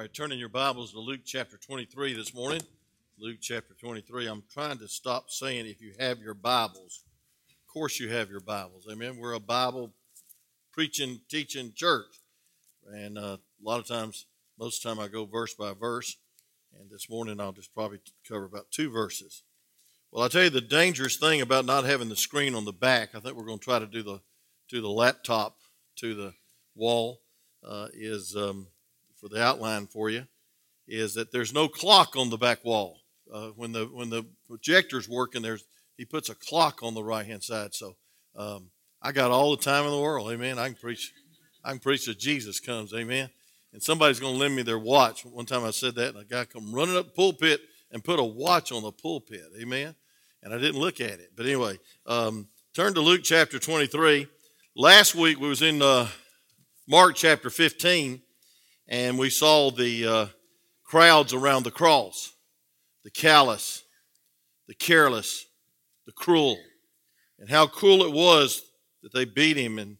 All right, turning your Bibles to Luke chapter 23 this morning. Luke chapter 23. I'm trying to stop saying if you have your Bibles. Of course, you have your Bibles. Amen. We're a Bible preaching, teaching church. And uh, a lot of times, most of the time, I go verse by verse. And this morning, I'll just probably cover about two verses. Well, I'll tell you the dangerous thing about not having the screen on the back. I think we're going to try to do the do the laptop to the wall. Uh, is um, for the outline for you is that there's no clock on the back wall. Uh, when the when the projector's working, there's he puts a clock on the right hand side. So um, I got all the time in the world. Amen. I can preach. I can preach that Jesus comes. Amen. And somebody's going to lend me their watch. One time I said that, and a guy come running up the pulpit and put a watch on the pulpit. Amen. And I didn't look at it. But anyway, um, turn to Luke chapter 23. Last week we was in uh, Mark chapter 15 and we saw the uh, crowds around the cross the callous, the careless, the cruel, and how cruel it was that they beat him and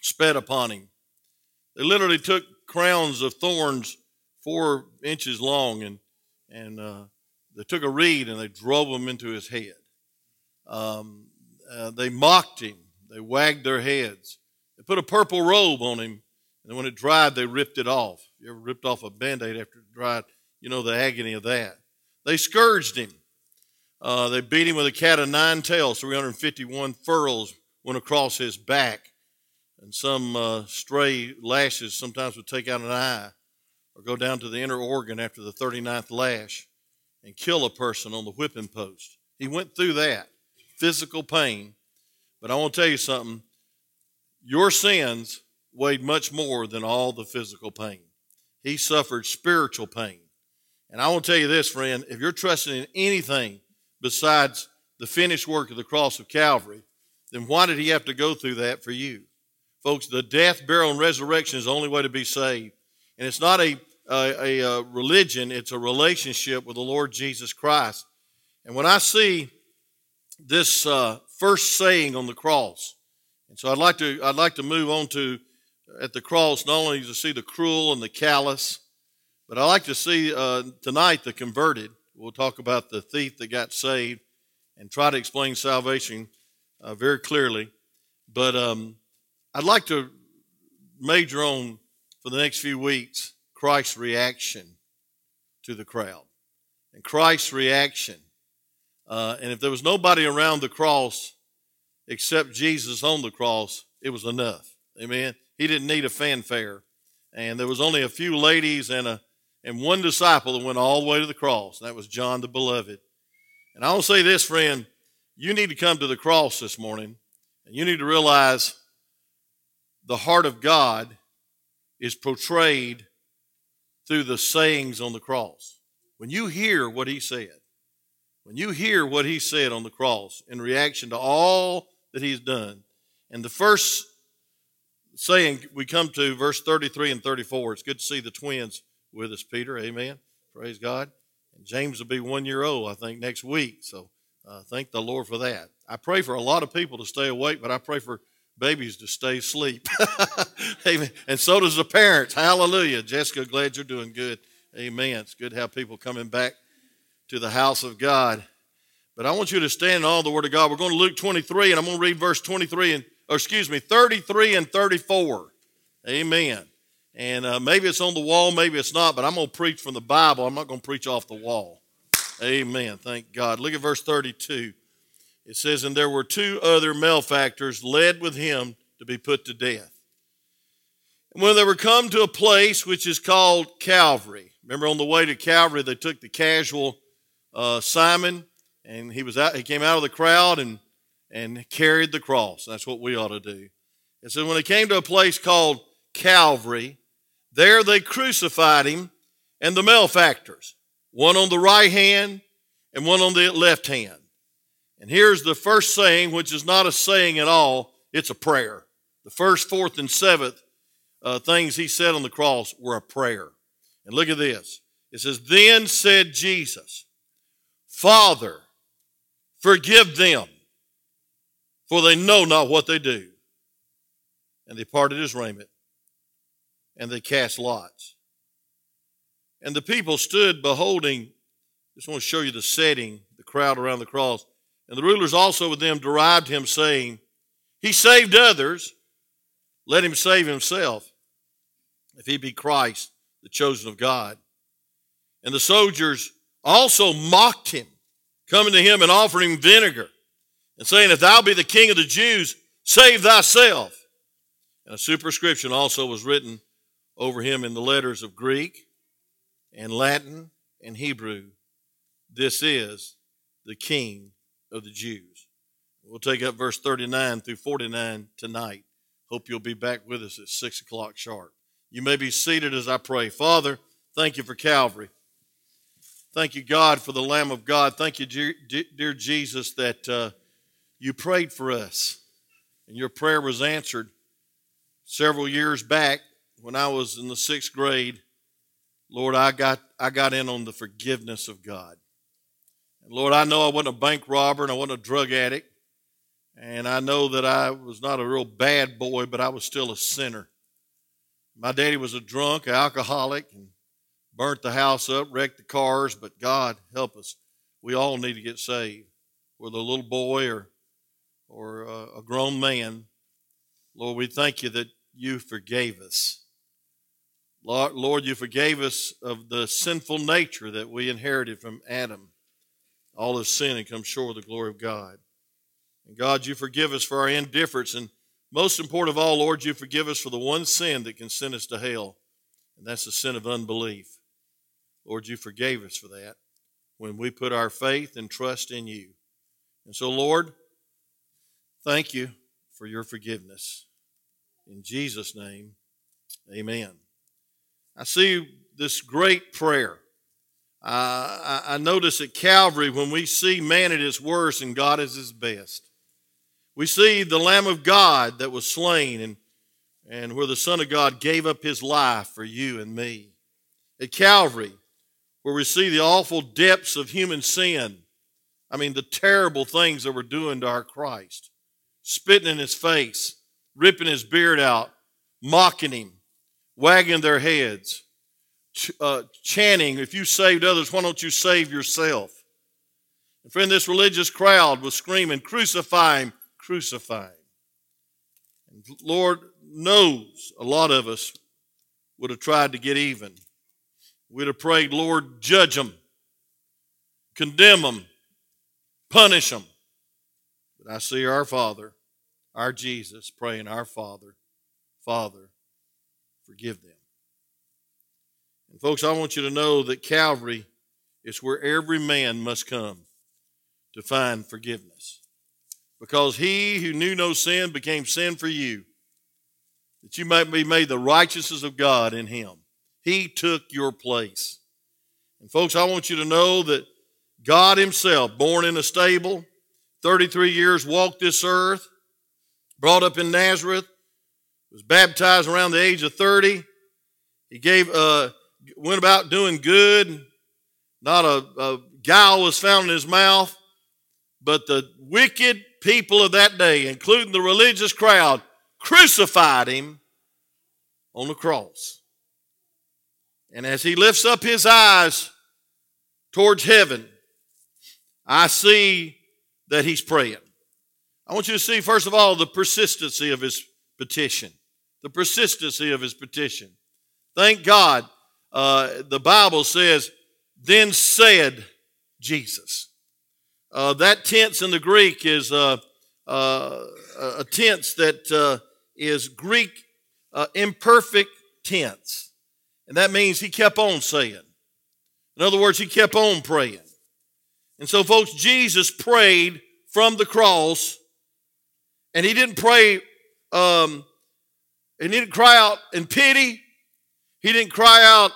spat upon him. They literally took crowns of thorns four inches long and, and uh, they took a reed and they drove them into his head. Um, uh, they mocked him. They wagged their heads. They put a purple robe on him and when it dried, they ripped it off. You ever ripped off a band aid after it dried? You know the agony of that. They scourged him. Uh, they beat him with a cat of nine tails. 351 furrows went across his back. And some uh, stray lashes sometimes would take out an eye or go down to the inner organ after the 39th lash and kill a person on the whipping post. He went through that physical pain. But I want to tell you something your sins weighed much more than all the physical pain. He suffered spiritual pain. And I want to tell you this, friend if you're trusting in anything besides the finished work of the cross of Calvary, then why did he have to go through that for you? Folks, the death, burial, and resurrection is the only way to be saved. And it's not a, a, a religion, it's a relationship with the Lord Jesus Christ. And when I see this uh, first saying on the cross, and so I'd like to I'd like to move on to at the cross not only to see the cruel and the callous, but I like to see uh, tonight the converted. We'll talk about the thief that got saved and try to explain salvation uh, very clearly. But um, I'd like to major on for the next few weeks Christ's reaction to the crowd and Christ's reaction. Uh, and if there was nobody around the cross except Jesus on the cross, it was enough. Amen. He didn't need a fanfare. And there was only a few ladies and a and one disciple that went all the way to the cross. And that was John the Beloved. And I will say this, friend, you need to come to the cross this morning, and you need to realize the heart of God is portrayed through the sayings on the cross. When you hear what he said, when you hear what he said on the cross in reaction to all that he's done, and the first saying we come to verse 33 and 34. It's good to see the twins with us, Peter. Amen. Praise God. And James will be one year old, I think, next week. So uh, thank the Lord for that. I pray for a lot of people to stay awake, but I pray for babies to stay asleep. Amen. And so does the parents. Hallelujah. Jessica, glad you're doing good. Amen. It's good to have people coming back to the house of God. But I want you to stand all the Word of God. We're going to Luke 23, and I'm going to read verse 23 and or excuse me, 33 and 34. Amen. And uh, maybe it's on the wall, maybe it's not, but I'm going to preach from the Bible. I'm not going to preach off the wall. Amen. Thank God. Look at verse 32. It says, And there were two other malefactors led with him to be put to death. And when they were come to a place which is called Calvary, remember on the way to Calvary, they took the casual uh, Simon, and he was out, he came out of the crowd and and carried the cross. That's what we ought to do. And so when they came to a place called Calvary, there they crucified him and the malefactors, one on the right hand and one on the left hand. And here's the first saying, which is not a saying at all, it's a prayer. The first, fourth, and seventh uh, things he said on the cross were a prayer. And look at this. It says, Then said Jesus, Father, forgive them, for they know not what they do. And they parted his raiment, and they cast lots. And the people stood beholding. Just want to show you the setting, the crowd around the cross. And the rulers also with them derived him, saying, He saved others, let him save himself, if he be Christ, the chosen of God. And the soldiers also mocked him, coming to him and offering vinegar, and saying, If thou be the king of the Jews, save thyself. And a superscription also was written over him in the letters of Greek and Latin and Hebrew. This is the King of the Jews. We'll take up verse 39 through 49 tonight. Hope you'll be back with us at 6 o'clock sharp. You may be seated as I pray. Father, thank you for Calvary. Thank you, God, for the Lamb of God. Thank you, dear Jesus, that uh, you prayed for us and your prayer was answered several years back when I was in the sixth grade. Lord, I got, I got in on the forgiveness of God. And Lord, I know I wasn't a bank robber and I wasn't a drug addict. And I know that I was not a real bad boy, but I was still a sinner. My daddy was a drunk, an alcoholic, and burnt the house up, wrecked the cars, but God help us. We all need to get saved. Whether a little boy or, or a grown man, Lord, we thank you that you forgave us. Lord, you forgave us of the sinful nature that we inherited from Adam. All of sin and come short of the glory of God. And God, you forgive us for our indifference. And most important of all, Lord, you forgive us for the one sin that can send us to hell, and that's the sin of unbelief. Lord, you forgave us for that when we put our faith and trust in you. And so, Lord, thank you for your forgiveness. In Jesus' name, amen. I see this great prayer. Uh, I, I notice at Calvary when we see man at his worst and God at his best. We see the Lamb of God that was slain and, and where the Son of God gave up his life for you and me. At Calvary, where we see the awful depths of human sin. I mean, the terrible things that we're doing to our Christ, spitting in his face, ripping his beard out, mocking him, wagging their heads, uh, chanting, If you saved others, why don't you save yourself? And friend, this religious crowd was screaming, Crucify him, crucify him. And Lord knows a lot of us would have tried to get even. We'd have prayed, Lord, judge them, condemn them, punish them. But I see our Father, our Jesus, praying, Our Father, Father, forgive them. And folks, I want you to know that Calvary is where every man must come to find forgiveness. Because he who knew no sin became sin for you, that you might be made the righteousness of God in him. He took your place. And folks, I want you to know that God Himself, born in a stable, 33 years walked this earth, brought up in Nazareth, was baptized around the age of 30. He gave, uh, went about doing good. Not a, a guile was found in his mouth, but the wicked people of that day, including the religious crowd, crucified him on the cross. And as he lifts up his eyes towards heaven, I see that he's praying. I want you to see, first of all, the persistency of his petition. The persistency of his petition. Thank God, uh, the Bible says, then said Jesus. Uh, that tense in the Greek is uh, uh a tense that uh, is Greek uh, imperfect tense. And that means he kept on saying. In other words, he kept on praying. And so, folks, Jesus prayed from the cross, and he didn't pray, um, and he didn't cry out in pity. He didn't cry out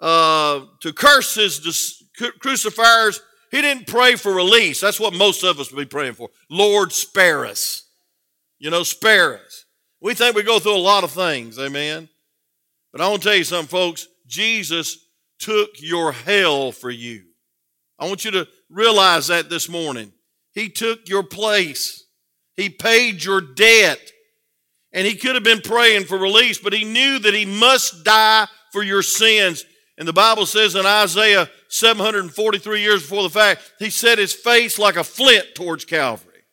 uh, to curse his crucifiers. He didn't pray for release. That's what most of us would be praying for. Lord, spare us. You know, spare us. We think we go through a lot of things, amen. But I want to tell you something, folks. Jesus took your hell for you. I want you to realize that this morning. He took your place, He paid your debt. And He could have been praying for release, but He knew that He must die for your sins. And the Bible says in Isaiah 743 years before the fact, he set his face like a flint towards Calvary.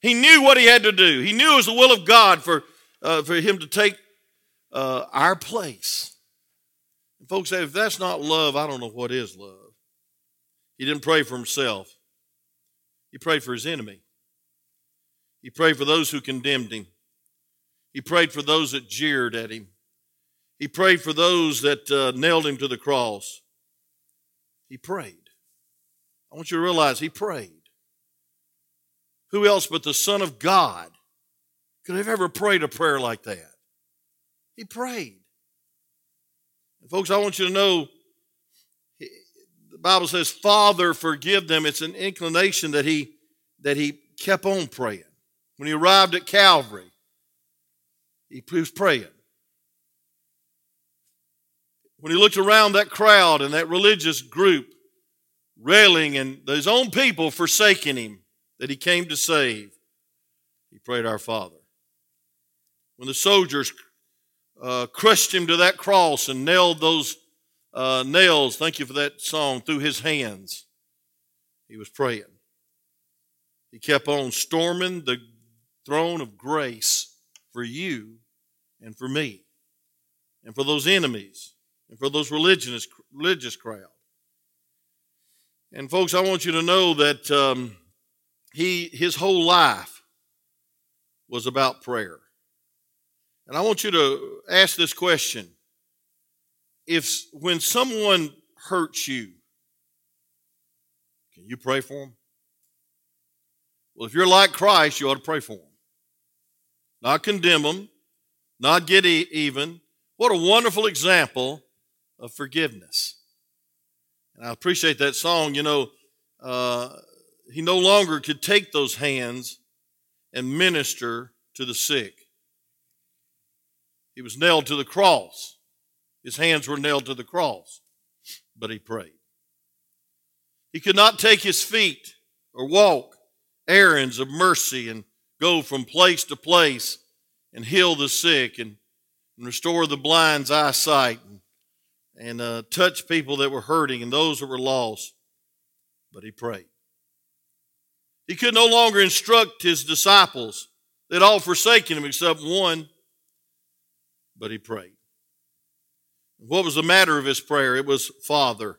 He knew what he had to do. He knew it was the will of God for, uh, for him to take uh, our place. And folks say, if that's not love, I don't know what is love. He didn't pray for himself, he prayed for his enemy. He prayed for those who condemned him. He prayed for those that jeered at him. He prayed for those that uh, nailed him to the cross. He prayed. I want you to realize he prayed. Who else but the Son of God could have ever prayed a prayer like that? He prayed. And folks, I want you to know Bible says, Father, forgive them. It's an inclination that he that he kept on praying. When he arrived at Calvary, he was praying. When he looked around that crowd and that religious group railing and his own people forsaking him that he came to save, he prayed, Our Father. When the soldiers uh, crushed him to that cross and nailed those uh, nails, thank you for that song, through his hands, he was praying. He kept on storming the throne of grace for you and for me and for those enemies and for those religious, religious crowd. And folks, I want you to know that um, he, his whole life was about prayer. And I want you to ask this question. If when someone hurts you, can you pray for them? Well, if you're like Christ, you ought to pray for them. Not condemn them, not get even. What a wonderful example of forgiveness. And I appreciate that song. You know, uh, he no longer could take those hands and minister to the sick. He was nailed to the cross. His hands were nailed to the cross, but he prayed. He could not take his feet or walk errands of mercy and go from place to place and heal the sick and, and restore the blind's eyesight and, and uh, touch people that were hurting and those that were lost. But he prayed. He could no longer instruct his disciples. They'd all forsaken him except one, but he prayed. What was the matter of his prayer? It was Father.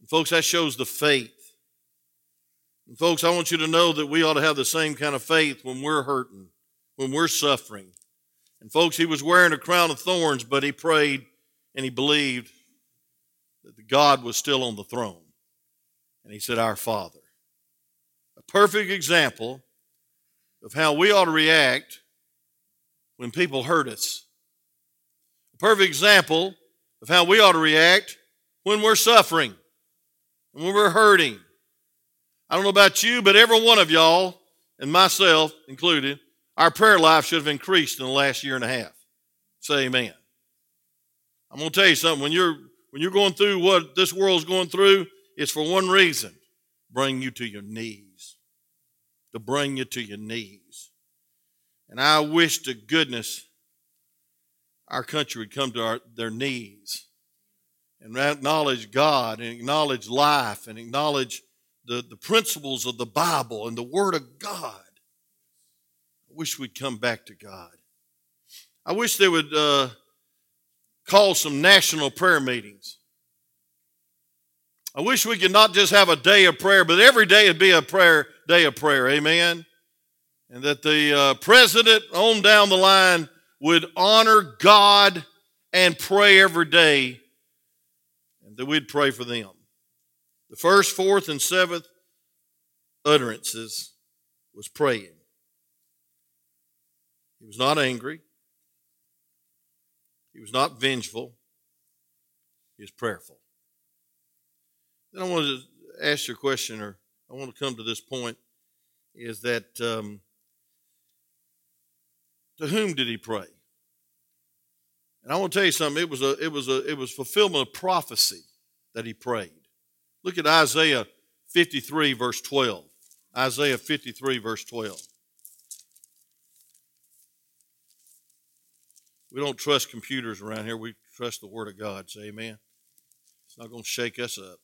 And folks, that shows the faith. And folks, I want you to know that we ought to have the same kind of faith when we're hurting when we're suffering. And folks, he was wearing a crown of thorns, but he prayed and he believed that God was still on the throne. And he said, Our Father. A perfect example of how we ought to react when people hurt us. Perfect example of how we ought to react when we're suffering when we're hurting. I don't know about you, but every one of y'all, and myself included, our prayer life should have increased in the last year and a half. Say amen. I'm going to tell you something. When you're when you're going through what this world's going through, it's for one reason: bring you to your knees. To bring you to your knees. And I wish to goodness our country would come to our, their knees and acknowledge God and acknowledge life and acknowledge the, the principles of the Bible and the Word of God I wish we'd come back to God. I wish they would uh, call some national prayer meetings. I wish we could not just have a day of prayer, but every day would be a prayer day of prayer. Amen. And that the uh, president on down the line would honor God and pray every day, and that we'd pray for them. The first, fourth, and seventh utterances was praying. He was not angry. He was not vengeful. He was prayerful. Then I want to ask you a question, or I want to come to this point is that um, to whom did he pray? And I want to tell you something. It was a it was a it was fulfillment of prophecy that he prayed. Look at Isaiah 53 verse 12. Isaiah 53 verse 12. We don't trust computers around here. We trust the Word of God. Say amen. It's not going to shake us up.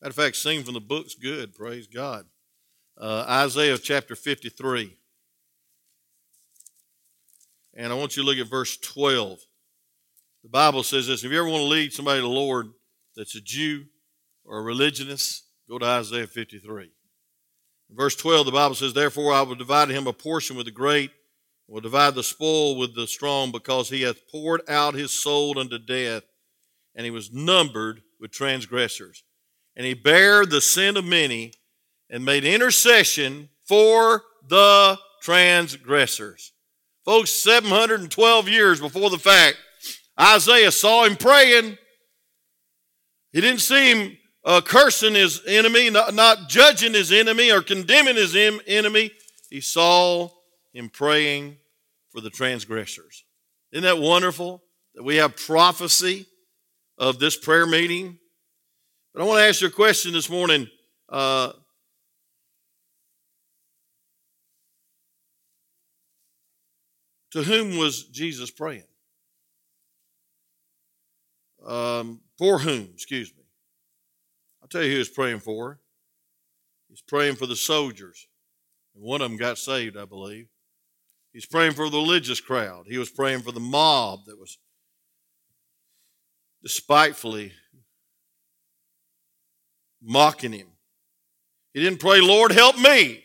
Matter of fact, singing from the book's good. Praise God. Uh, Isaiah chapter 53. And I want you to look at verse 12. The Bible says this if you ever want to lead somebody to the Lord that's a Jew or a religionist, go to Isaiah 53. In verse 12, the Bible says, Therefore I will divide him a portion with the great, will divide the spoil with the strong, because he hath poured out his soul unto death, and he was numbered with transgressors. And he bare the sin of many, and made intercession for the transgressors. Folks, 712 years before the fact, Isaiah saw him praying. He didn't see him uh, cursing his enemy, not, not judging his enemy or condemning his em- enemy. He saw him praying for the transgressors. Isn't that wonderful that we have prophecy of this prayer meeting? But I want to ask you a question this morning. Uh, to whom was Jesus praying? Um, for whom? Excuse me. I'll tell you who he was praying for. He's praying for the soldiers. And one of them got saved, I believe. He's praying for the religious crowd. He was praying for the mob that was despitefully mocking him. He didn't pray, Lord, help me.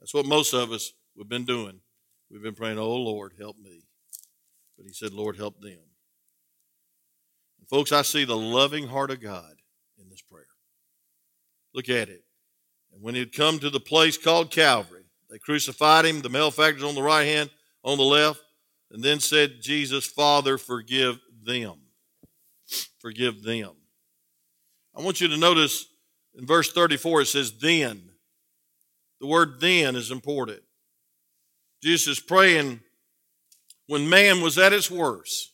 That's what most of us have been doing. We've been praying, oh, Lord, help me. But he said, Lord, help them. Folks, I see the loving heart of God in this prayer. Look at it. And when he had come to the place called Calvary, they crucified him, the malefactors on the right hand, on the left, and then said, Jesus, Father, forgive them. Forgive them. I want you to notice in verse 34 it says, then. The word then is important. Jesus is praying when man was at its worst,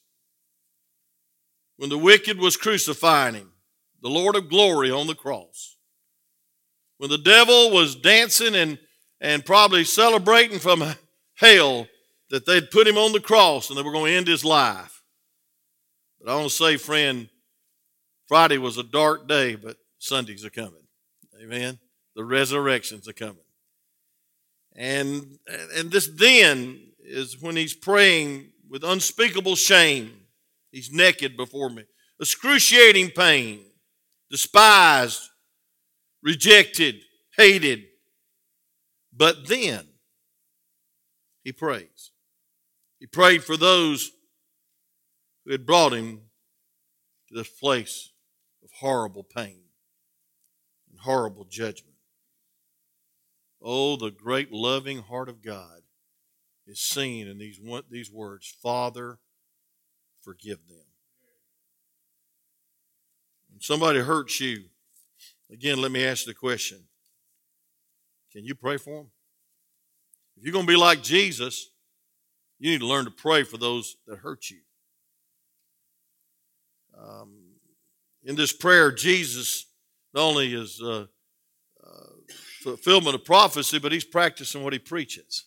when the wicked was crucifying him, the Lord of glory on the cross, when the devil was dancing and, and probably celebrating from hell that they'd put him on the cross and they were going to end his life. But I want to say, friend, Friday was a dark day, but Sundays are coming. Amen. The resurrections are coming. And, and this then is when he's praying with unspeakable shame. He's naked before me. Excruciating pain, despised, rejected, hated. But then he prays. He prayed for those who had brought him to this place of horrible pain and horrible judgment. Oh, the great loving heart of God is seen in these, these words Father, forgive them. When somebody hurts you, again, let me ask the question Can you pray for them? If you're going to be like Jesus, you need to learn to pray for those that hurt you. Um, in this prayer, Jesus not only is uh, fulfillment of prophecy, but he's practicing what he preaches.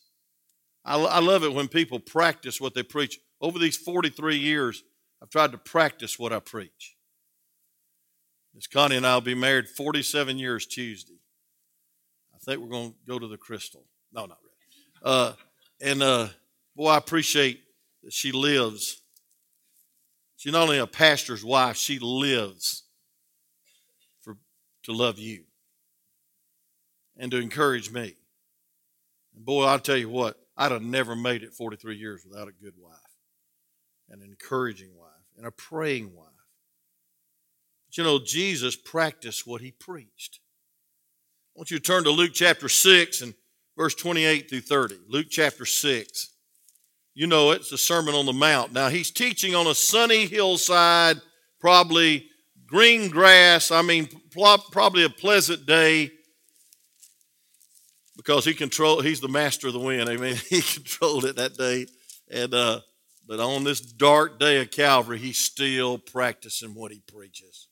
I, I love it when people practice what they preach. Over these 43 years, I've tried to practice what I preach. Miss Connie and I will be married 47 years Tuesday. I think we're going to go to the Crystal. No, not really. Uh, and uh, boy, I appreciate that she lives. She's not only a pastor's wife, she lives for to love you and to encourage me. And boy, I'll tell you what, I'd have never made it 43 years without a good wife, an encouraging wife, and a praying wife. But you know, Jesus practiced what he preached. I want you to turn to Luke chapter 6 and verse 28 through 30. Luke chapter 6. You know it, it's the Sermon on the Mount. Now, he's teaching on a sunny hillside, probably green grass, I mean, probably a pleasant day because he control he's the master of the wind amen he controlled it that day and uh but on this dark day of calvary he's still practicing what he preaches.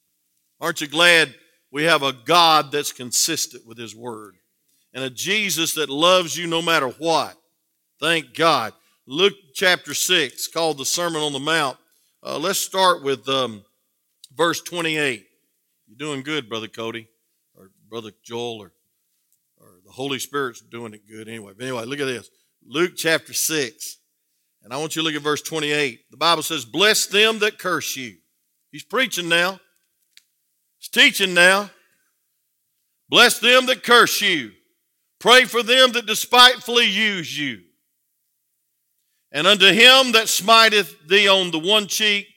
Aren't you glad we have a god that's consistent with his word? And a jesus that loves you no matter what. Thank god. Luke chapter 6 called the sermon on the mount. Uh, let's start with um, verse 28. You're doing good, Brother Cody, or Brother Joel, or, or the Holy Spirit's doing it good anyway. But anyway, look at this. Luke chapter 6. And I want you to look at verse 28. The Bible says, Bless them that curse you. He's preaching now, he's teaching now. Bless them that curse you. Pray for them that despitefully use you. And unto him that smiteth thee on the one cheek,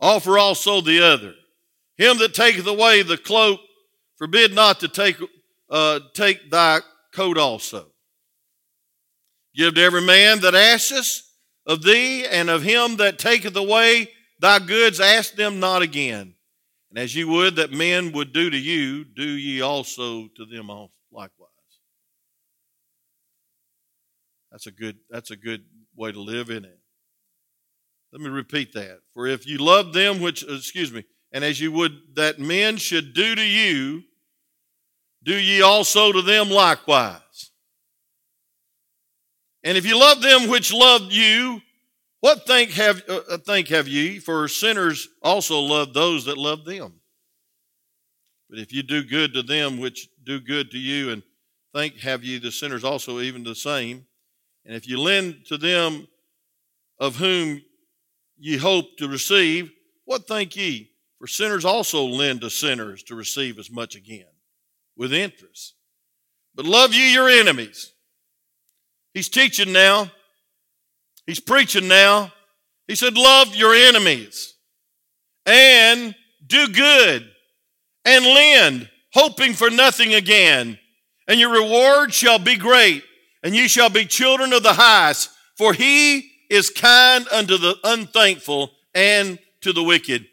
offer also the other. Him that taketh away the cloak, forbid not to take, uh, take thy coat also. Give to every man that asketh of thee, and of him that taketh away thy goods, ask them not again. And as you would that men would do to you, do ye also to them likewise. That's a good, that's a good way to live in it. Let me repeat that. For if you love them which, excuse me, and as you would that men should do to you, do ye also to them likewise. And if you love them which love you, what think have, uh, uh, think have ye? For sinners also love those that love them. But if you do good to them which do good to you, and think have ye the sinners also even the same. And if you lend to them of whom ye hope to receive, what think ye? For sinners also lend to sinners to receive as much again, with interest. But love ye your enemies. He's teaching now. He's preaching now. He said, Love your enemies and do good and lend, hoping for nothing again. And your reward shall be great, and ye shall be children of the highest, for he is kind unto the unthankful and to the wicked.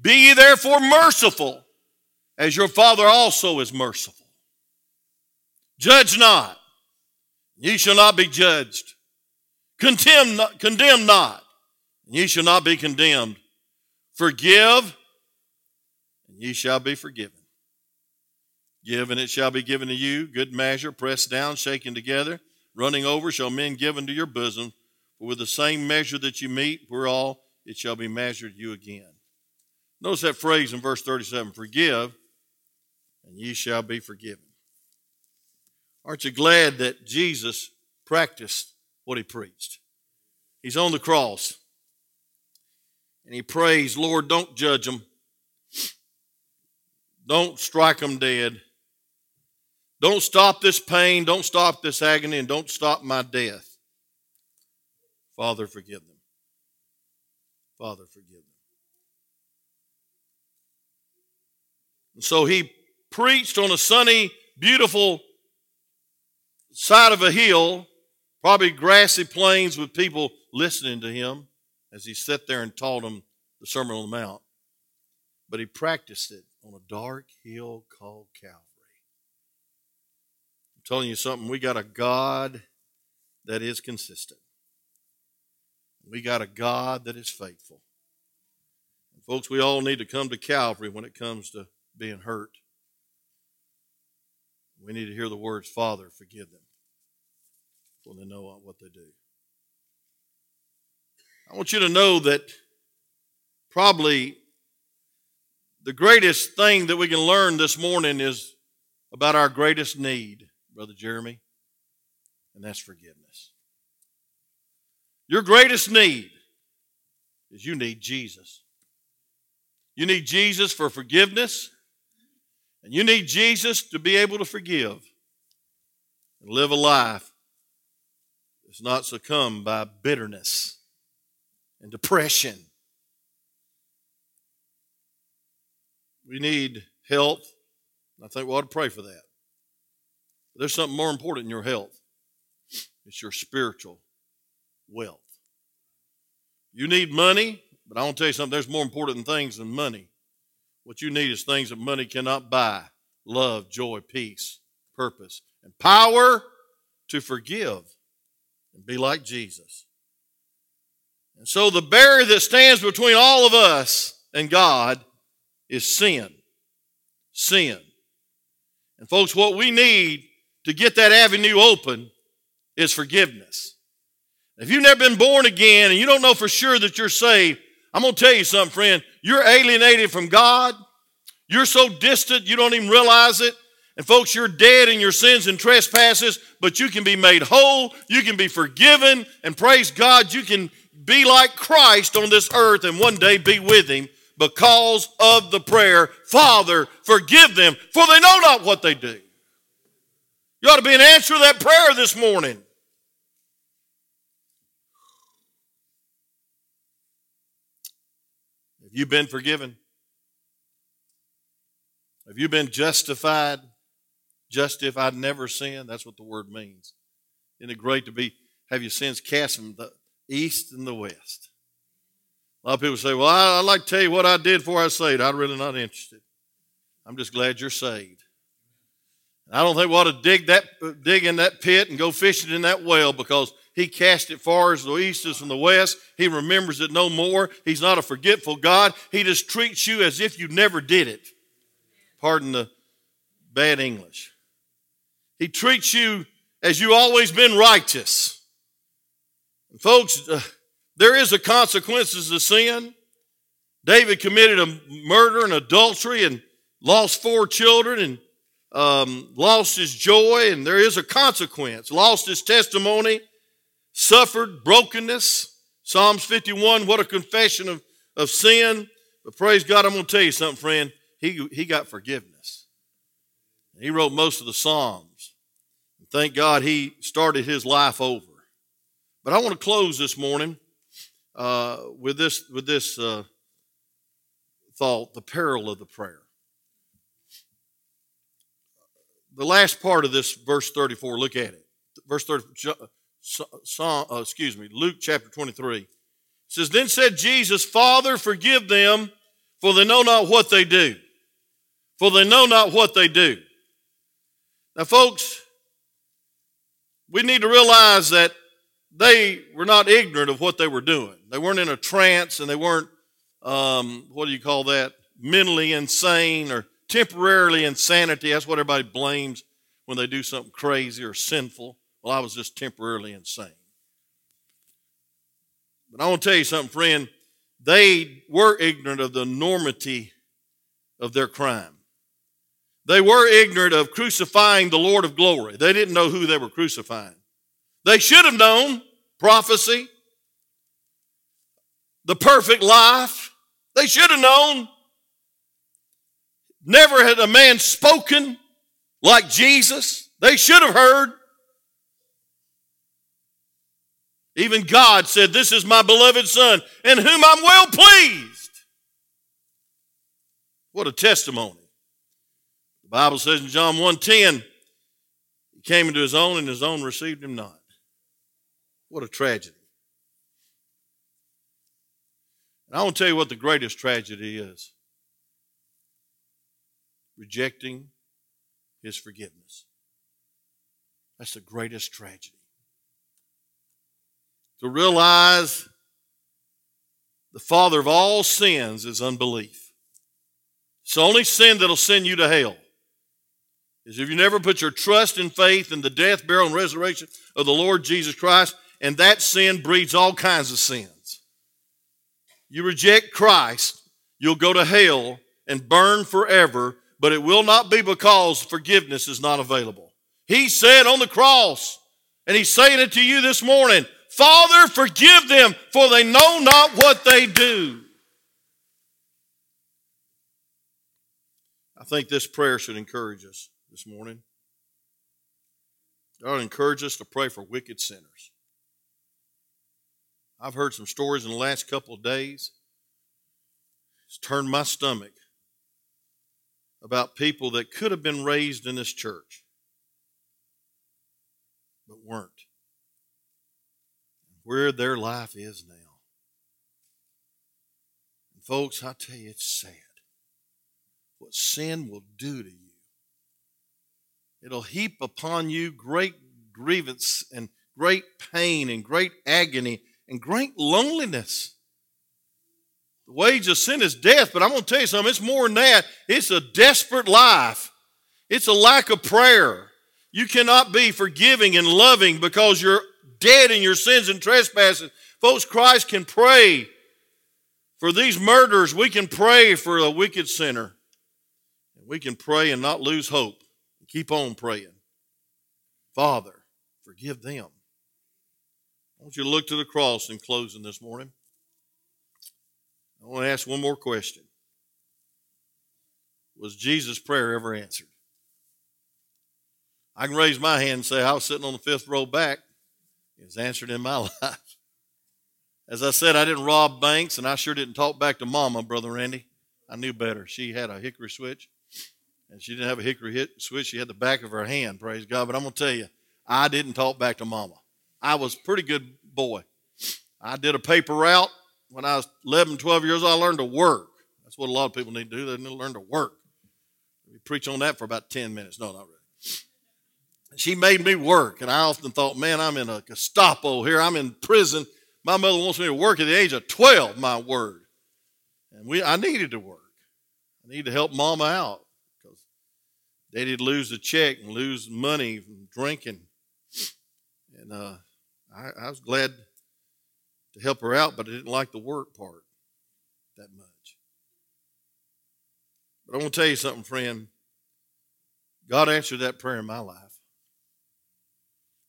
Be ye therefore merciful, as your Father also is merciful. Judge not, ye shall not be judged. Condemn not, condemn not, ye shall not be condemned. Forgive, and ye shall be forgiven. Give, and it shall be given to you. Good measure, pressed down, shaken together, running over, shall men give unto your bosom. For with the same measure that you meet, whereall it shall be measured you again. Notice that phrase in verse 37 Forgive, and ye shall be forgiven. Aren't you glad that Jesus practiced what he preached? He's on the cross and he prays, Lord, don't judge them. Don't strike them dead. Don't stop this pain. Don't stop this agony. And don't stop my death. Father, forgive them. Father, forgive them. And so he preached on a sunny, beautiful side of a hill, probably grassy plains with people listening to him as he sat there and taught them the Sermon on the Mount. But he practiced it on a dark hill called Calvary. I'm telling you something, we got a God that is consistent. We got a God that is faithful. And folks, we all need to come to Calvary when it comes to being hurt. We need to hear the words, Father, forgive them, for they know what they do. I want you to know that probably the greatest thing that we can learn this morning is about our greatest need, Brother Jeremy, and that's forgiveness. Your greatest need is you need Jesus. You need Jesus for forgiveness. And you need Jesus to be able to forgive and live a life that's not succumbed by bitterness and depression. We need health. I think we ought to pray for that. But there's something more important in your health it's your spiritual wealth. You need money, but I want to tell you something there's more important things than money. What you need is things that money cannot buy love, joy, peace, purpose, and power to forgive and be like Jesus. And so the barrier that stands between all of us and God is sin. Sin. And folks, what we need to get that avenue open is forgiveness. If you've never been born again and you don't know for sure that you're saved, I'm going to tell you something, friend. You're alienated from God. You're so distant, you don't even realize it. And folks, you're dead in your sins and trespasses, but you can be made whole. You can be forgiven. And praise God, you can be like Christ on this earth and one day be with Him because of the prayer, Father, forgive them, for they know not what they do. You ought to be an answer to that prayer this morning. Have you been forgiven? Have you been justified? Justified, never sinned. That's what the word means. Isn't it great to be have your sins cast from the east and the west? A lot of people say, Well, I, would like to tell you what I did before I saved. I'm really not interested. I'm just glad you're saved. I don't think we ought to dig that dig in that pit and go fishing in that well because he cast it far as the east is from the west. He remembers it no more. He's not a forgetful God. He just treats you as if you never did it. Pardon the bad English. He treats you as you always been righteous. And folks, uh, there is a consequences of sin. David committed a murder and adultery and lost four children and um, lost his joy, and there is a consequence. Lost his testimony, suffered brokenness. Psalms 51, what a confession of, of sin. But praise God, I'm going to tell you something, friend. He, he got forgiveness. He wrote most of the Psalms. And thank God he started his life over. But I want to close this morning uh, with this, with this uh, thought the peril of the prayer. The last part of this, verse 34, look at it. Verse 30, uh, excuse me, Luke chapter 23. It says, Then said Jesus, Father, forgive them, for they know not what they do. For they know not what they do. Now, folks, we need to realize that they were not ignorant of what they were doing. They weren't in a trance and they weren't, um, what do you call that, mentally insane or temporarily insanity. That's what everybody blames when they do something crazy or sinful. Well, I was just temporarily insane. But I want to tell you something, friend. They were ignorant of the enormity of their crime. They were ignorant of crucifying the Lord of glory. They didn't know who they were crucifying. They should have known prophecy, the perfect life. They should have known. Never had a man spoken like Jesus. They should have heard. Even God said, This is my beloved Son, in whom I'm well pleased. What a testimony. The Bible says in John 1:10, He came into his own, and his own received him not. What a tragedy. And I want to tell you what the greatest tragedy is rejecting his forgiveness. That's the greatest tragedy. To realize the father of all sins is unbelief. It's the only sin that'll send you to hell. Is if you never put your trust and faith in the death, burial, and resurrection of the Lord Jesus Christ, and that sin breeds all kinds of sins. You reject Christ, you'll go to hell and burn forever but it will not be because forgiveness is not available. He said on the cross, and he's saying it to you this morning Father, forgive them, for they know not what they do. I think this prayer should encourage us this morning. To encourage us to pray for wicked sinners. I've heard some stories in the last couple of days. It's turned my stomach about people that could have been raised in this church, but weren't. Where their life is now. And folks, I tell you, it's sad what sin will do to you. It'll heap upon you great grievance and great pain and great agony and great loneliness. The wage of sin is death, but I'm going to tell you something. It's more than that. It's a desperate life. It's a lack of prayer. You cannot be forgiving and loving because you're dead in your sins and trespasses. Folks, Christ can pray For these murderers, we can pray for a wicked sinner. We can pray and not lose hope. Keep on praying. Father, forgive them. I want you to look to the cross in closing this morning. I want to ask one more question. Was Jesus' prayer ever answered? I can raise my hand and say, I was sitting on the fifth row back. It was answered in my life. As I said, I didn't rob banks, and I sure didn't talk back to Mama, Brother Randy. I knew better. She had a hickory switch, and she didn't have a hickory hit switch. She had the back of her hand, praise God. But I'm going to tell you, I didn't talk back to Mama. I was a pretty good boy. I did a paper route. When I was 11, 12 years old, I learned to work. That's what a lot of people need to do. They need to learn to work. We preach on that for about 10 minutes. No, not really she made me work. And I often thought, man, I'm in a Gestapo here. I'm in prison. My mother wants me to work at the age of 12, my word. And we, I needed to work. I needed to help mama out because daddy'd lose the check and lose money from drinking. And uh, I, I was glad to help her out, but I didn't like the work part that much. But I want to tell you something, friend. God answered that prayer in my life.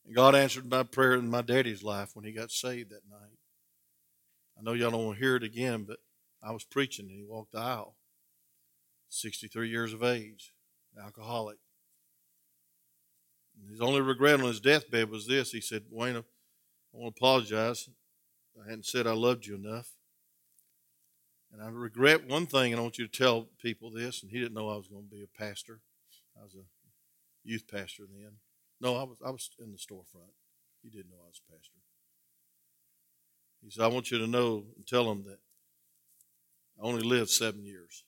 And God answered my prayer in my daddy's life when he got saved that night. I know y'all don't want to hear it again, but I was preaching and he walked the aisle. 63 years of age, alcoholic. And his only regret on his deathbed was this. He said, Wayne, I want to apologize. I hadn't said I loved you enough. And I regret one thing, and I want you to tell people this. And he didn't know I was going to be a pastor. I was a youth pastor then. No, I was I was in the storefront. He didn't know I was a pastor. He said, I want you to know and tell him that I only lived seven years.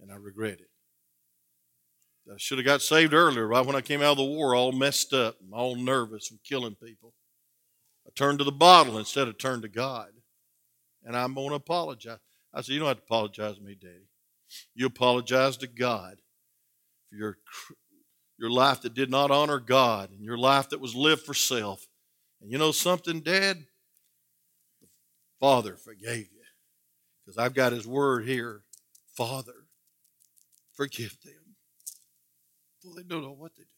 And I regret it. I should have got saved earlier, right when I came out of the war, all messed up, all nervous from killing people. I turned to the bottle instead of turn to God. And I'm going to apologize. I said, You don't have to apologize to me, Daddy. You apologize to God for your your life that did not honor God, and your life that was lived for self. And you know something, Dad? The Father forgave you. Because I've got His word here. Father, forgive them. Well, they don't know what they do.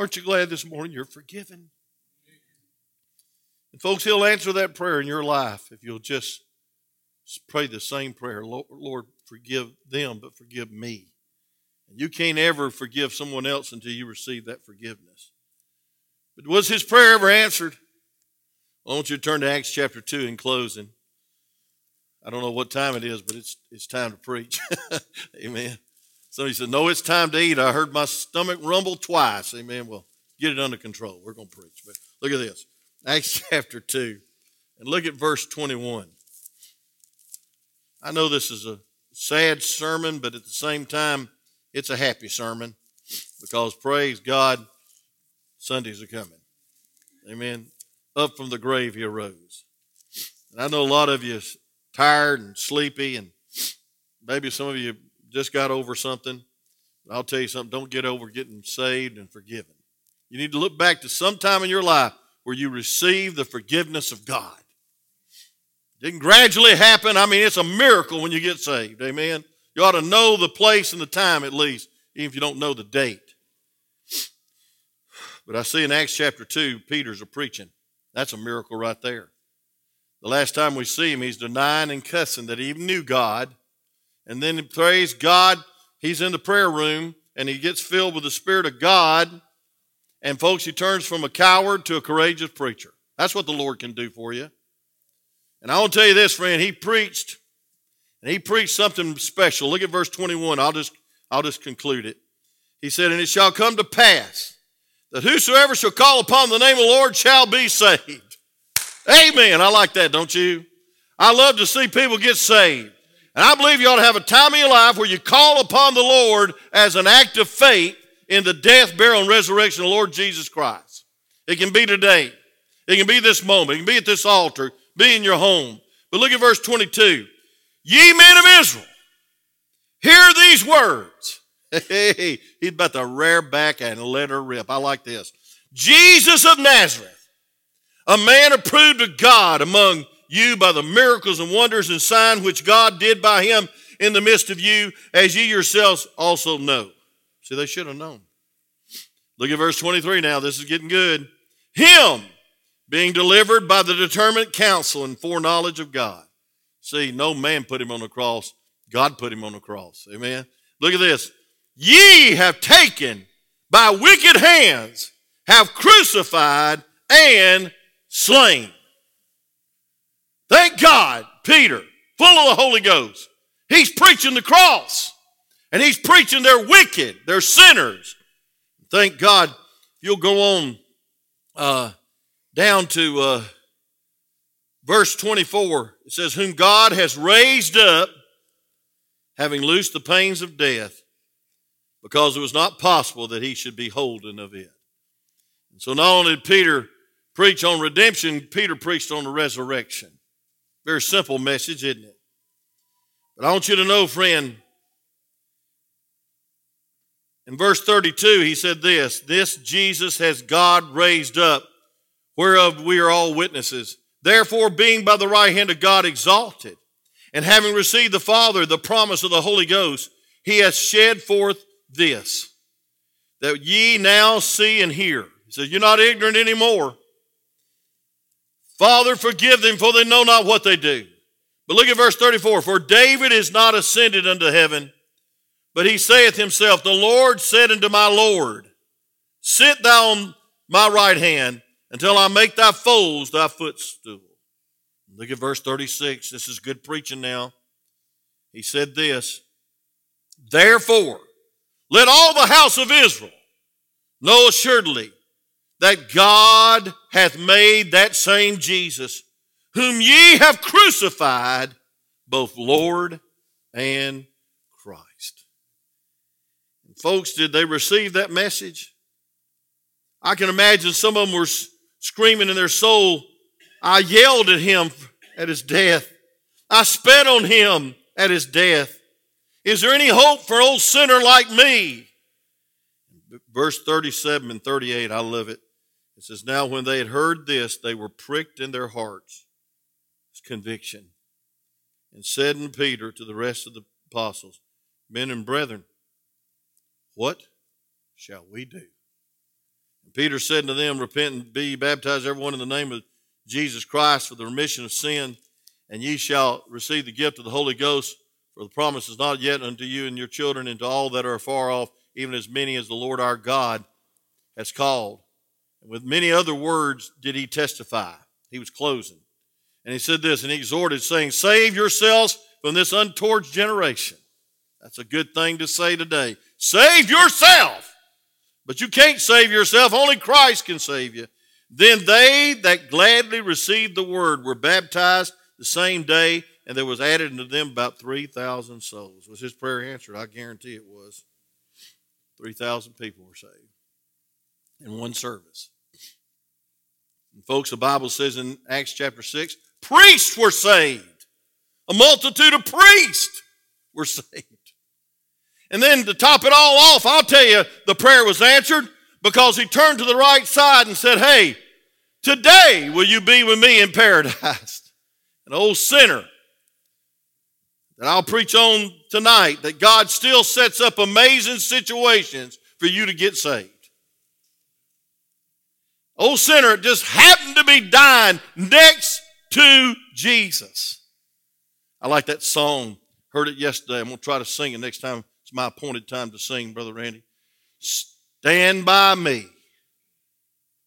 Aren't you glad this morning you're forgiven? And folks, He'll answer that prayer in your life if you'll just pray the same prayer Lord, forgive them, but forgive me. And you can't ever forgive someone else until you receive that forgiveness. But was his prayer ever answered? I want you to turn to Acts chapter 2 in closing. I don't know what time it is, but it's, it's time to preach. Amen. Somebody said, No, it's time to eat. I heard my stomach rumble twice. Amen. Well, get it under control. We're going to preach. But look at this Acts chapter 2, and look at verse 21. I know this is a sad sermon, but at the same time, it's a happy sermon because praise God, Sundays are coming. Amen. Up from the grave he arose. And I know a lot of you tired and sleepy, and maybe some of you just got over something. I'll tell you something, don't get over getting saved and forgiven. You need to look back to some time in your life where you receive the forgiveness of God. It didn't gradually happen. I mean, it's a miracle when you get saved. Amen. You ought to know the place and the time at least, even if you don't know the date. But I see in Acts chapter 2, Peter's a preaching. That's a miracle right there. The last time we see him, he's denying and cussing that he even knew God. And then, he prays God, he's in the prayer room and he gets filled with the Spirit of God. And, folks, he turns from a coward to a courageous preacher. That's what the Lord can do for you. And I want to tell you this, friend, he preached and he preached something special. Look at verse 21. I'll just, I'll just conclude it. He said, And it shall come to pass that whosoever shall call upon the name of the Lord shall be saved. Amen. I like that, don't you? I love to see people get saved. And I believe you ought to have a time in your life where you call upon the Lord as an act of faith in the death, burial, and resurrection of the Lord Jesus Christ. It can be today. It can be this moment. It can be at this altar, be in your home. But look at verse 22. Ye men of Israel, hear these words. Hey, he's about to rear back and let her rip. I like this. Jesus of Nazareth, a man approved of God among you by the miracles and wonders and signs which God did by him in the midst of you, as ye yourselves also know. See, they should have known. Look at verse 23 now. This is getting good. Him being delivered by the determined counsel and foreknowledge of God. See, no man put him on the cross. God put him on the cross. Amen. Look at this. Ye have taken by wicked hands, have crucified and slain. Thank God, Peter, full of the Holy Ghost, he's preaching the cross. And he's preaching they're wicked, they're sinners. Thank God, you'll go on uh, down to uh, verse 24. It says, Whom God has raised up, having loosed the pains of death, because it was not possible that he should be holden of it. And so not only did Peter preach on redemption, Peter preached on the resurrection. Very simple message, isn't it? But I want you to know, friend, in verse 32, he said this This Jesus has God raised up, whereof we are all witnesses. Therefore, being by the right hand of God exalted, and having received the Father the promise of the Holy Ghost, he has shed forth this, that ye now see and hear. He says, You're not ignorant anymore. Father, forgive them, for they know not what they do. But look at verse 34 For David is not ascended unto heaven, but he saith himself, The Lord said unto my Lord, Sit thou on my right hand until I make thy foes thy footstool. Look at verse 36. This is good preaching now. He said this Therefore, let all the house of Israel know assuredly that God hath made that same Jesus, whom ye have crucified, both Lord and folks, did they receive that message? I can imagine some of them were screaming in their soul, I yelled at him at his death. I spat on him at his death. Is there any hope for old sinner like me? Verse 37 and 38, I love it. It says, Now when they had heard this, they were pricked in their hearts. It's conviction. And said unto Peter to the rest of the apostles, Men and brethren, what shall we do? And Peter said unto them, Repent and be baptized, everyone in the name of Jesus Christ for the remission of sin, and ye shall receive the gift of the Holy Ghost, for the promise is not yet unto you and your children, and to all that are far off, even as many as the Lord our God has called. And with many other words did he testify. He was closing. And he said this, and he exhorted, saying, Save yourselves from this untoward generation. That's a good thing to say today. Save yourself. But you can't save yourself. Only Christ can save you. Then they that gladly received the word were baptized the same day, and there was added unto them about 3,000 souls. Was his prayer answered? I guarantee it was. 3,000 people were saved in one service. And folks, the Bible says in Acts chapter 6, priests were saved. A multitude of priests were saved. And then to top it all off, I'll tell you, the prayer was answered because he turned to the right side and said, Hey, today will you be with me in paradise? An old sinner that I'll preach on tonight that God still sets up amazing situations for you to get saved. Old sinner just happened to be dying next to Jesus. I like that song. Heard it yesterday. I'm going to try to sing it next time. It's my appointed time to sing, Brother Randy. Stand by me.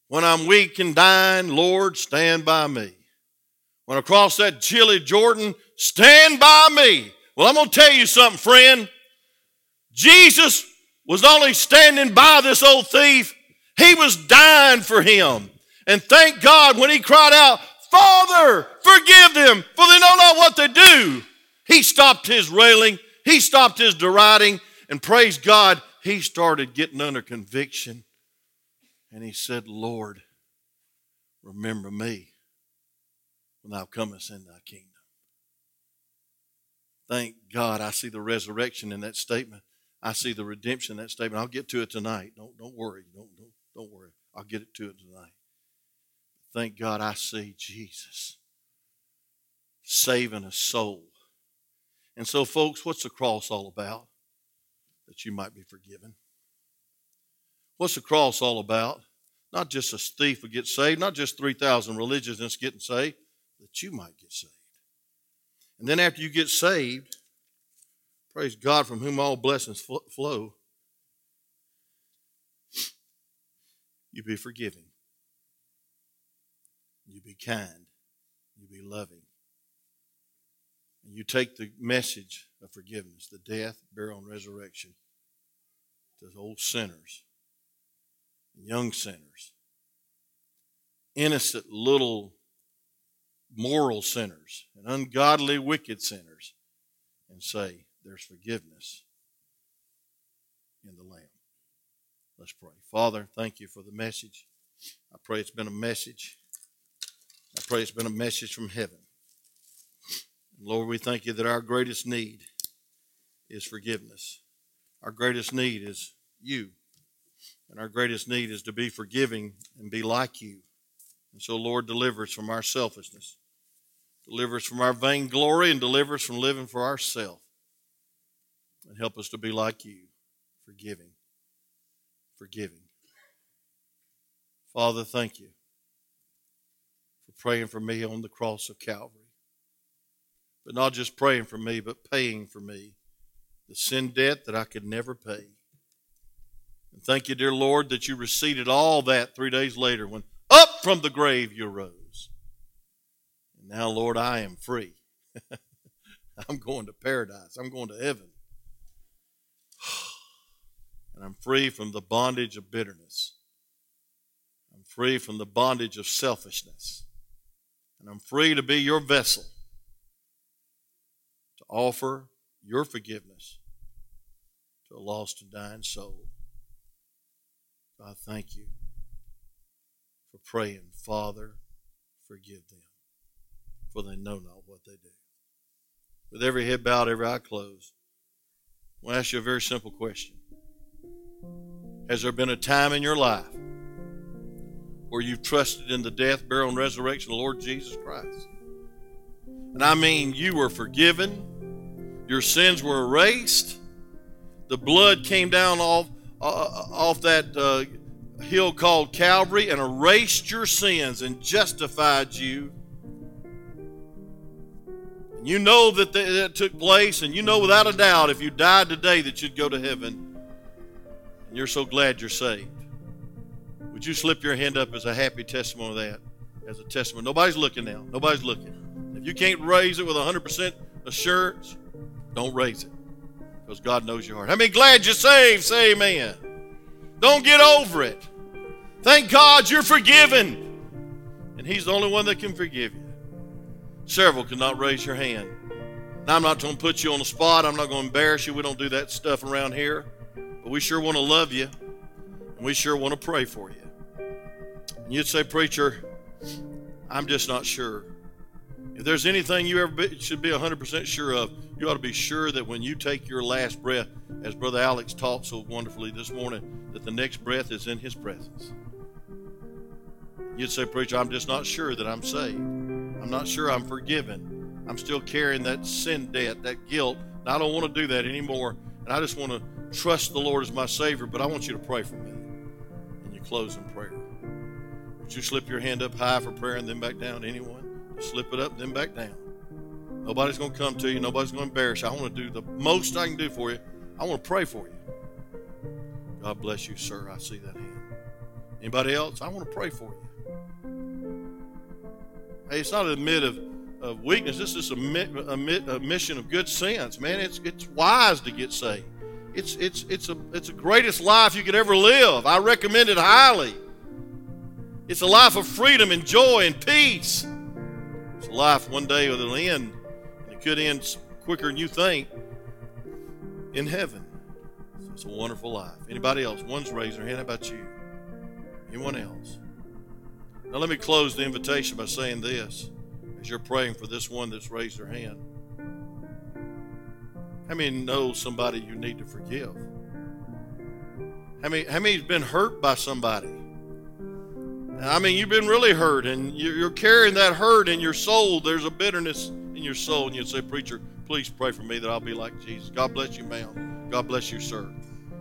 When I'm weak and dying, Lord, stand by me. When I cross that chilly Jordan, stand by me. Well, I'm going to tell you something, friend. Jesus was only standing by this old thief he was dying for him. And thank God when he cried out, Father, forgive them, for they know not what they do. He stopped his railing, he stopped his deriding, and praise God, he started getting under conviction. And he said, Lord, remember me when thou comest in thy kingdom. Thank God I see the resurrection in that statement. I see the redemption in that statement. I'll get to it tonight. Don't, don't worry. Don't, don't don't worry. I'll get it to it tonight. thank God I see Jesus saving a soul. And so, folks, what's the cross all about? That you might be forgiven. What's the cross all about? Not just a thief would get saved, not just 3,000 religionists getting saved, that you might get saved. And then after you get saved, praise God from whom all blessings flow, you be forgiving, you be kind, you be loving. You take the message of forgiveness, the death, burial, and resurrection to old sinners, young sinners, innocent little moral sinners and ungodly, wicked sinners and say, There's forgiveness in the Lamb. Let's pray. Father, thank you for the message. I pray it's been a message. I pray it's been a message from heaven. Lord, we thank you that our greatest need is forgiveness. Our greatest need is you. And our greatest need is to be forgiving and be like you. And so, Lord, deliver us from our selfishness. Deliver us from our vainglory and deliver us from living for ourselves. And help us to be like you, forgiving. Forgiving. Father, thank you for praying for me on the cross of Calvary. But not just praying for me, but paying for me the sin debt that I could never pay. And thank you, dear Lord, that you receded all that three days later when up from the grave you rose. Now, Lord, I am free. I'm going to paradise. I'm going to heaven. And I'm free from the bondage of bitterness. I'm free from the bondage of selfishness. And I'm free to be your vessel offer your forgiveness to a lost and dying soul. I thank you for praying, Father, forgive them for they know not what they do. With every head bowed, every eye closed, I want to ask you a very simple question. Has there been a time in your life where you've trusted in the death, burial, and resurrection of the Lord Jesus Christ? And I mean, you were forgiven, your sins were erased, the blood came down off, uh, off that uh, hill called Calvary and erased your sins and justified you And you know that that took place, and you know without a doubt if you died today that you'd go to heaven. And you're so glad you're saved. Would you slip your hand up as a happy testimony of that? As a testimony. Nobody's looking now. Nobody's looking. If you can't raise it with 100% assurance, don't raise it. Because God knows your heart. How many glad you're saved? Say amen. Don't get over it. Thank God you're forgiven. And He's the only one that can forgive you. Several could not raise your hand. Now, I'm not going to put you on the spot. I'm not going to embarrass you. We don't do that stuff around here. But we sure want to love you. And we sure want to pray for you. And you'd say, Preacher, I'm just not sure. If there's anything you ever be, should be 100% sure of, you ought to be sure that when you take your last breath, as Brother Alex taught so wonderfully this morning, that the next breath is in His presence. You'd say, Preacher, I'm just not sure that I'm saved. I'm not sure I'm forgiven. I'm still carrying that sin debt, that guilt. And I don't want to do that anymore. And I just want to trust the Lord as my Savior, but I want you to pray for me. And you close in prayer. Would you slip your hand up high for prayer and then back down? Anyone? Slip it up then back down. Nobody's going to come to you. Nobody's going to embarrass you. I want to do the most I can do for you. I want to pray for you. God bless you, sir. I see that hand. Anybody else? I want to pray for you. Hey, it's not admit of, of weakness. This is a, a, a mission of good sense, man. It's it's wise to get saved. It's it's it's a it's the greatest life you could ever live. I recommend it highly. It's a life of freedom and joy and peace. It's a life one day that'll end, and it could end quicker than you think in heaven. It's a wonderful life. Anybody else? One's raised their hand. How about you? Anyone else? Now, let me close the invitation by saying this as you're praying for this one that's raised their hand. How many know somebody you need to forgive? How many, how many's been hurt by somebody? I mean, you've been really hurt, and you're carrying that hurt in your soul. There's a bitterness your soul, and you'd say, "Preacher, please pray for me that I'll be like Jesus." God bless you, ma'am. God bless you, sir.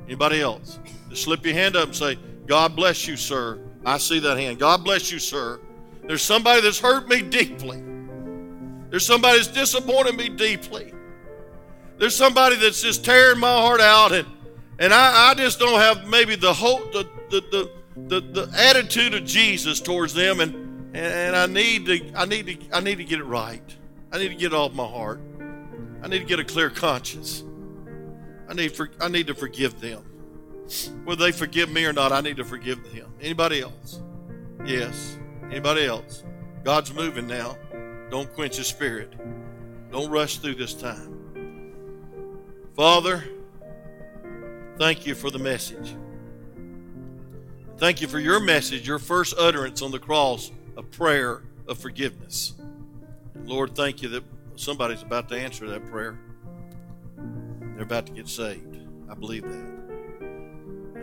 Anybody else? Just slip your hand up and say, "God bless you, sir." I see that hand. God bless you, sir. There's somebody that's hurt me deeply. There's somebody that's disappointed me deeply. There's somebody that's just tearing my heart out, and and I, I just don't have maybe the hope, the the, the the, the attitude of Jesus towards them, and and I need to I need to I need to get it right. I need to get off my heart. I need to get a clear conscience. I need for, I need to forgive them. Whether they forgive me or not, I need to forgive them. Anybody else? Yes. Anybody else? God's moving now. Don't quench His spirit. Don't rush through this time. Father, thank you for the message. Thank you for your message, your first utterance on the cross, a prayer of forgiveness. Lord, thank you that somebody's about to answer that prayer. They're about to get saved. I believe that.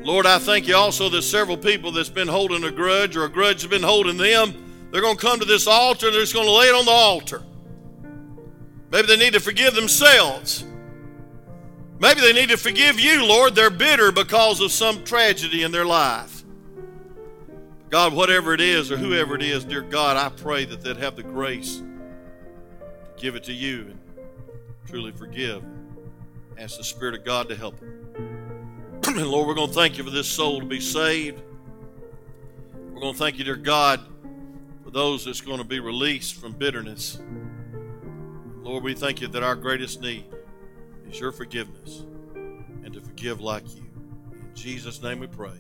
Lord, I thank you also that several people that's been holding a grudge or a grudge has been holding them, they're going to come to this altar and they're just going to lay it on the altar. Maybe they need to forgive themselves. Maybe they need to forgive you, Lord. They're bitter because of some tragedy in their life. God, whatever it is or whoever it is, dear God, I pray that they'd have the grace give it to you and truly forgive. Ask the Spirit of God to help them. and Lord, we're going to thank you for this soul to be saved. We're going to thank you, dear God, for those that's going to be released from bitterness. Lord, we thank you that our greatest need is your forgiveness and to forgive like you. In Jesus' name we pray.